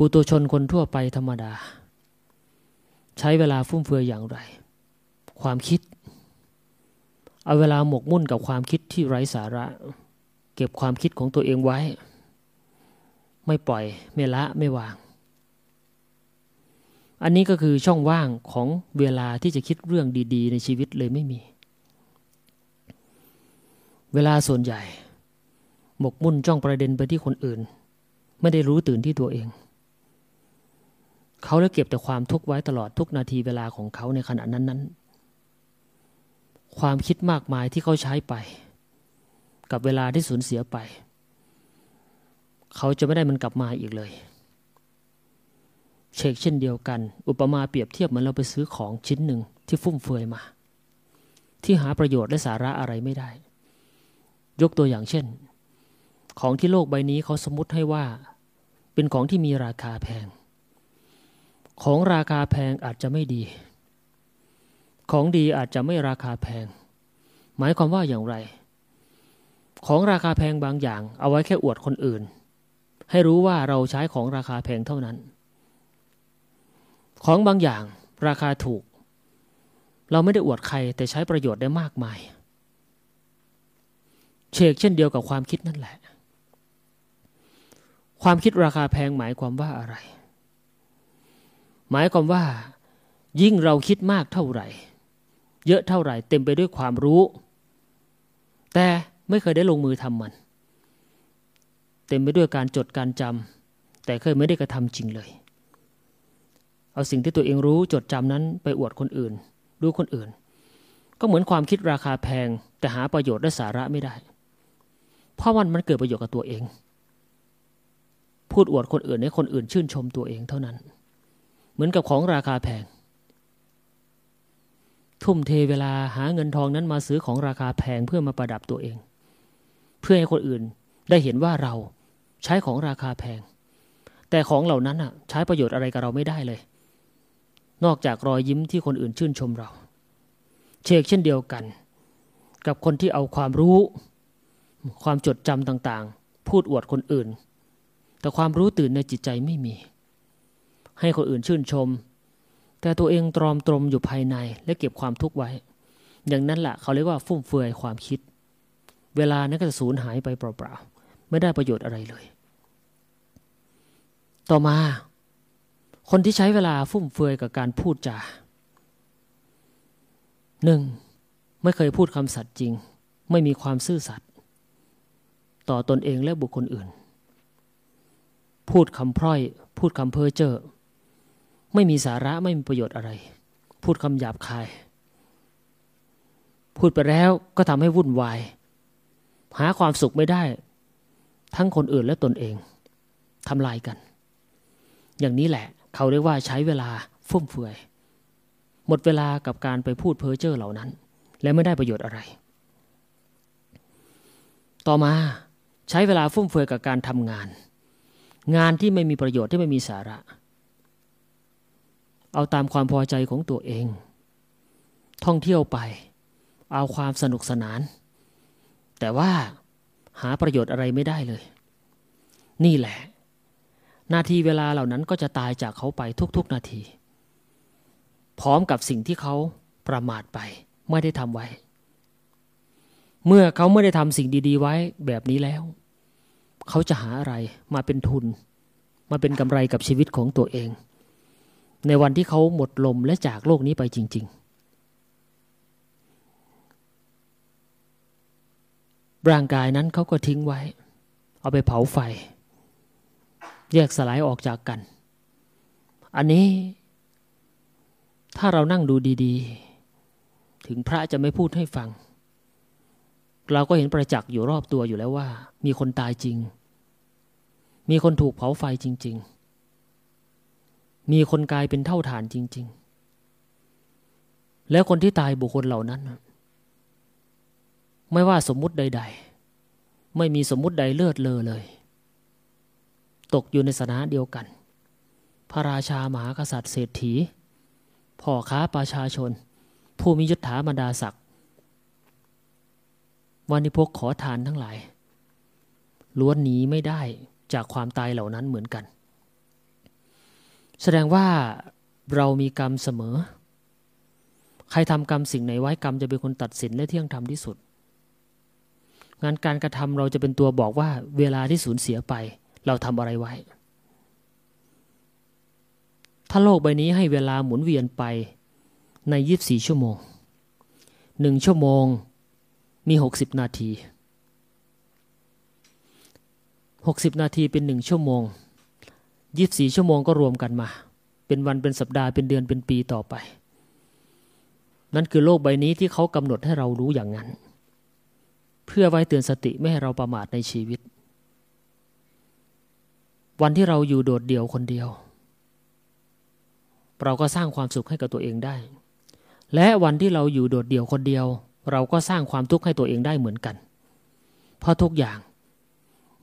ปุตุชนคนทั่วไปธรรมดา ใช้เวลาฟุ่มเฟือยอย่างไร ความคิด เอาเวลาหมกมุ่นกับความคิดที่ไร้สาระ เก็บความคิดของตัวเองไว้ ไม่ปล่อยไม่ละไม่วาง อันนี้ก็คือช่องว่างของเวลาที่จะคิดเรื่องดี ๆ ในชีวิตเลยไม่มี เวลาส่วนใหญ่ หมกมุ่นจ้องประเด็นไปที่คนอื่น ไม่ได้รู้ตื่นที่ตัวเอง เขาเลยเก็บแต่ความทุกข์ไว้ตลอดทุกนาทีเวลาของเขาในขณะนั้นนั้นความคิดมากมายที่เขาใช้ไป กับเวลาที่สูญเสียไป เขาจะไม่ได้มันกลับมาอีกเลย เชกเช่นเดียวกัน อุปมาเปรียบเทียบเหมือนเราไปซื้อของชิ้นหนึ่งที่ฟุ่มเฟือยมา ที่หาประโยชน์และสาระอะไรไม่ได้ ยกตัวอย่างเช่น ของที่โลกใบนี้เขาสมมติให้ว่า เป็นของที่มีราคาแพง ของราคาแพงอาจจะไม่ดี ของดีอาจจะไม่ราคาแพง หมายความว่าอย่างไร ของราคาแพงบางอย่าง เอาไว้แค่อวดคนอื่น ให้รู้ว่าเราใช้ของราคาแพงเท่านั้น ของบางอย่างราคาถูก เราไม่ได้อวดใครแต่ใช้ประโยชน์ได้มากมาย เชกเช่นเดียวกับความคิดนั่นแหละ ความคิดราคาแพงหมายความว่าอะไร หมายความว่า ยิ่งเราคิดมากเท่าไหร่ เยอะเท่าไหร่ เต็มไปด้วยความรู้ แต่ไม่เคยได้ลงมือทำมัน เต็มไปด้วยการจดการจำแต่เคยไม่ได้กระทำจริงเลย เอาสิ่งที่ตัวเองรู้จดจำนั้นไปอวดคนอื่น ดูคนอื่น ก็เหมือนความคิดราคาแพง แต่หาประโยชน์และสาระไม่ได้ เพราะมันมันเกิดประโยชน์กับตัวเอง พูดอวดคนอื่นให้คนอื่นชื่นชมตัวเองเท่านั้น เหมือนกับของราคาแพง ทุ่มเทเวลาหาเงินทองนั้นมาซื้อของราคาแพงเพื่อมาประดับตัวเอง เพื่อให้คนอื่นได้เห็นว่าเราใช้ของราคาแพง แต่ของเหล่านั้นอะ ใช้ประโยชน์อะไรกับเราไม่ได้เลย นอกจากรอยยิ้มที่คนอื่นชื่นชมเรา เชกเช่นเดียวกัน กับคนที่เอาความรู้ ความจดจำต่างๆ พูดอวดคนอื่น แต่ความรู้ตื่นในจิตใจไม่มี ให้คนอื่นชื่นชม แต่ตัวเองตรอมตรมอยู่ภายในและเก็บความทุกข์ไว้ อย่างนั้นแหละเขาเรียกว่าฟุ่มเฟือยความคิด เวลานั้นก็จะสูญหายไปเปล่าๆไม่ได้ประโยชน์อะไรเลย ต่อมา คนที่ใช้เวลาฟุ่มเฟือยกับการพูดจาหนึ่งไม่เคยพูดคำสัตย์จริง ไม่มีความซื่อสัตย์ต่อตนเองและบุคคลอื่น พูดคำพร่อย พูดคำเพ้อเจ้อ ไม่มีสาระไม่มีประโยชน์อะไร พูดคำหยาบคาย พูดไปแล้วก็ทำให้วุ่นวาย หาความสุขไม่ได้ ทั้งคนอื่นและตนเองทำลายกัน อย่างนี้แหละ เขาเรียกว่าใช้เวลาฟุ่มเฟือย หมดเวลากับการไปพูดเพ้อเจ้อเหล่านั้น และไม่ได้ประโยชน์อะไร ต่อมาใช้เวลาฟุ่มเฟือยกับการทำงาน งานที่ไม่มีประโยชน์ที่ไม่มีสาระ เอาตามความพอใจของตัวเอง ท่องเที่ยวไป เอาความสนุกสนาน แต่ว่าหาประโยชน์อะไรไม่ได้เลย นี่แหละ นาทีเวลาเหล่านั้นก็จะตายจากเขาไปทุกๆนาที พร้อมกับสิ่งที่เขาประมาทไป ไม่ได้ทำไว้ เมื่อเขาไม่ได้ทำสิ่งดี ๆ ไว้แบบนี้แล้ว เขาจะหาอะไรมาเป็นทุน มาเป็นกำไรกับชีวิตของตัวเอง ในวันที่เขาหมดลมและจากโลกนี้ไปจริง ๆ ร่างกายนั้นเขาก็ทิ้งไว้ เอาไปเผาไฟ แยกสลายออกจากกัน อันนี้ ถ้าเรานั่งดูดีๆ ถึงพระจะไม่พูดให้ฟัง เราก็เห็นประจักษ์อยู่รอบตัวอยู่แล้วว่า มีคนตายจริง มีคนถูกเผาไฟจริง ๆ มีคนกลายเป็นเท่าฐานจริง ๆ แล้วคนที่ตายบุคคลเหล่านั้น ไม่ว่าสมมุติใด ๆ ไม่มีสมมุติใดเลือดเลอเลย ตกอยู่ในสนาเดียวกัน พระราชามหากษัตริย์เศรษฐีพ่อค้าประชาชน ผู้มียศถาบรรดาศักดิ์วันนี้พกขอทานทั้งหลายล้วนหนีไม่ได้จากความตายเหล่านั้นเหมือนกัน แสดงว่าเรามีกรรมเสมอ ใครทำกรรมสิ่งไหนไว้กรรมจะเป็นคนตัดสินและเที่ยงธรรมที่สุด งานการกระทำเราจะเป็นตัวบอกว่าเวลาที่สูญเสียไป เราทำอะไรไว้ ถ้าโลกใบนี้ให้เวลาหมุนเวียนไปใน 24 ชั่วโมงหนึ่งชั่วโมงมี 60 นาที 60 นาทีเป็นหนึ่งชั่วโมง 24ชั่วโมงก็รวมกันมา เป็นวันเป็นสัปดาห์เป็นเดือนเป็นปีต่อไป นั่นคือโลกใบนี้ที่เขากำหนดให้เรารู้อย่างนั้น เพื่อไว้เตือนสติไม่ให้เราประมาทในชีวิต วันที่เราอยู่โดดเดี่ยวคนเดียว เราก็สร้างความสุขให้กับตัวเองได้ และวันที่เราอยู่โดดเดี่ยวคนเดียว เราก็สร้างความทุกข์ให้ตัวเองได้เหมือนกัน เพราะทุกอย่าง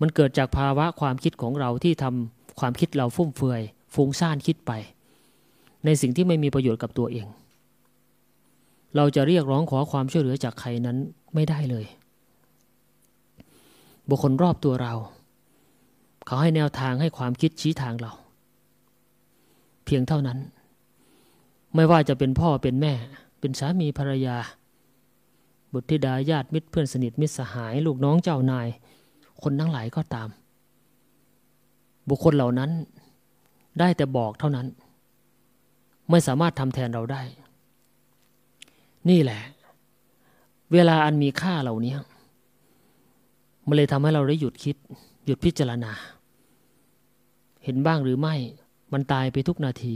มันเกิดจากภาวะความคิดของเราที่ทำ ความคิดเราฟุ่มเฟือยฟุ้งซ่านคิดไป ในสิ่งที่ไม่มีประโยชน์กับตัวเอง เราจะเรียกร้องขอความช่วยเหลือจากใครนั้นไม่ได้เลย บุคคลรอบตัวเรา เขาให้แนวทางให้ความคิดชี้ทางเรา เพียงเท่านั้น ไม่ว่าจะเป็นพ่อเป็นแม่ เป็นสามีภรรยา บุตรธิดาญาติมิตรเพื่อนสนิทมิตรสหาย ลูกน้องเจ้านาย คนทั้งหลายก็ตาม บุคคลเหล่านั้นได้แต่บอกเท่านั้น ไม่สามารถทำแทนเราได้ นี่แหละ เวลาอันมีค่าเหล่านี้มันเลยทำให้เราได้หยุดคิด หยุดพิจารณา เห็นบ้างหรือไม่ มันตายไปทุกนาที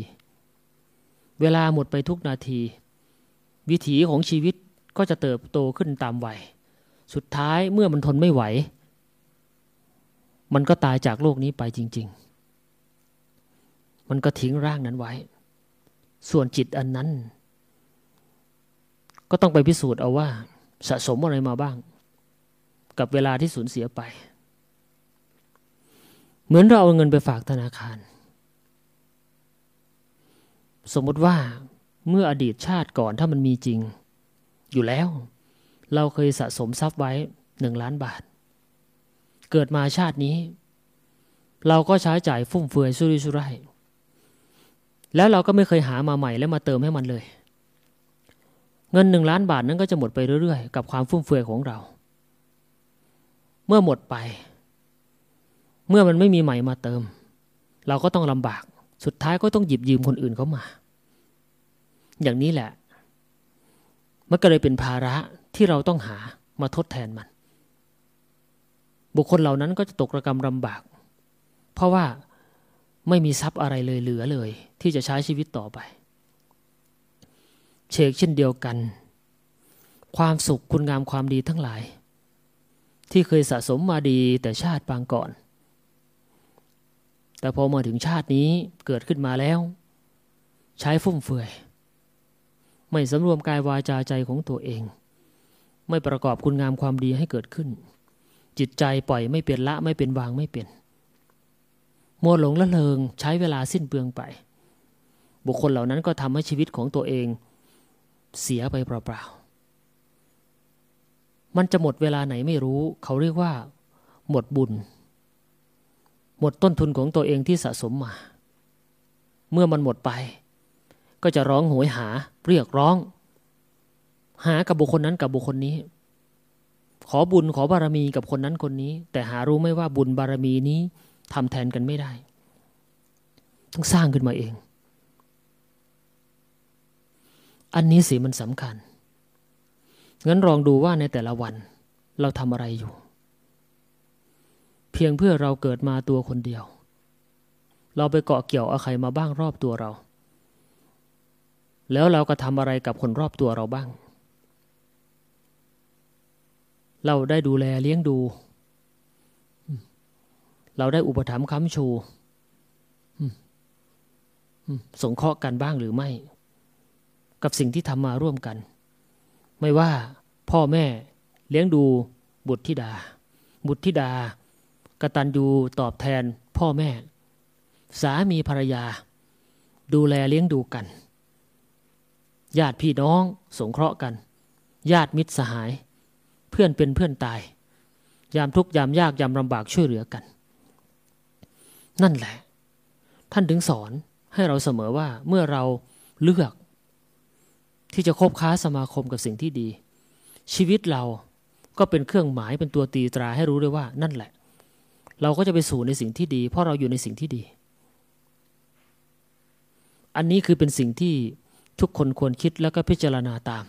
เวลาหมดไปทุกนาที วิถีของชีวิตก็จะเติบโตขึ้นตามวัย สุดท้ายเมื่อมันทนไม่ไหว มันก็ตายจากโลกนี้ไปจริง ๆ มันก็ทิ้งร่างนั้นไว้ ส่วนจิตอันนั้น ก็ต้องไปพิสูจน์เอาว่า สะสมอะไรมาบ้าง กับเวลาที่สูญเสียไป เหมือนเราเอาเงินไปฝากธนาคาร สมมติว่าเมื่ออดีตชาติก่อนถ้ามันมีจริง อยู่แล้ว เราเคยสะสมทรัพย์ไว้หนึ่งล้านบาท เกิดมาชาตินี้ เราก็ใช้จ่ายฟุ่มเฟือยสุรุ่ยสุร่ายแล้วเราก็ไม่เคยหามาใหม่แล้วมาเติมให้มันเลย เงินหนึ่งล้านบาทนั้นก็จะหมดไปเรื่อยๆ กับความฟุ่มเฟือยของเรา เมื่อหมดไป เมื่อมันไม่มีใหม่มาเติม เราก็ต้องลำบาก สุดท้ายก็ต้องหยิบยืมคนอื่นเขามา อย่างนี้แหละมันก็เลยเป็นภาระที่เราต้องหามาทดแทนมัน บุคคลเหล่านั้นก็จะตกระกรรมลำบาก เพราะว่าไม่มีทรัพย์อะไรเลยเหลือเลย ที่จะใช้ชีวิตต่อไป เชกเช่นเดียวกัน ความสุขคุณงามความดีทั้งหลาย ที่เคยสะสมมาดีแต่ชาติปางก่อน แต่พอมาถึงชาตินี้เกิดขึ้นมาแล้ว ใช้ฟุ่มเฟือย ไม่สำรวมกายวาจาใจของตัวเอง ไม่ประกอบคุณงามความดีให้เกิดขึ้น จิตใจปล่อยไม่เป็นละไม่เป็นวางไม่เป็นมัวหลงละเลงใช้เวลาสิ้นเปลืองไป บุคคลเหล่านั้นก็ทำให้ชีวิตของตัวเองเสียไปเปล่าๆ มันจะหมดเวลาไหนไม่รู้ เขาเรียกว่า หมดบุญ หมดต้นทุนของตัวเองที่สะสมมา เมื่อมันหมดไป ก็จะร้องโหยหา เรียกร้อง หากับบุคคลนั้นกับบุคคลนี้ ขอบุญขอบารมีกับคนนั้นคนนี้ แต่หารู้ไม่ว่าบุญบารมีนี้ทำแทนกันไม่ได้ ต้องสร้างขึ้นมาเอง อันนี้สิมันสำคัญ งั้นลองดูว่าในแต่ละวัน เราทำอะไรอยู่ เพียงเพื่อเราเกิดมาตัวคนเดียว เราไปเกาะเกี่ยวอาใครมาบ้างรอบตัวเรา แล้วเราก็ทำอะไรกับคนรอบตัวเราบ้าง เราได้ดูแลเลี้ยงดู เราได้อุปถัมภ์ค้ำชู สงเคราะห์กันบ้างหรือไม่ กับสิ่งที่ทำมาร่วมกัน ไม่ว่าพ่อแม่เลี้ยงดูบุตรธิดา บุตรธิดากตัญญูตอบแทนพ่อแม่ สามีภรรยา ดูแลเลี้ยงดูกัน ญาติพี่น้องสงเคราะห์กัน ญาติมิตรสหาย เพื่อนเป็นเพื่อนตาย ยามทุกยามยากยามลำบากช่วยเหลือกัน นั่นแหละ ท่านถึงสอนให้เราเสมอว่าเมื่อเราเลือก ที่จะคบค้าสมาคมกับสิ่งที่ดี ชีวิตเราก็เป็นเครื่องหมายเป็นตัวตีตราให้รู้ด้วยว่า นั่นแหละ เราก็จะไปสู่ในสิ่งที่ดี เพราะเราอยู่ในสิ่งที่ดี อันนี้คือเป็นสิ่งที่ทุกคนควรคิดแล้วก็พิจารณาตาม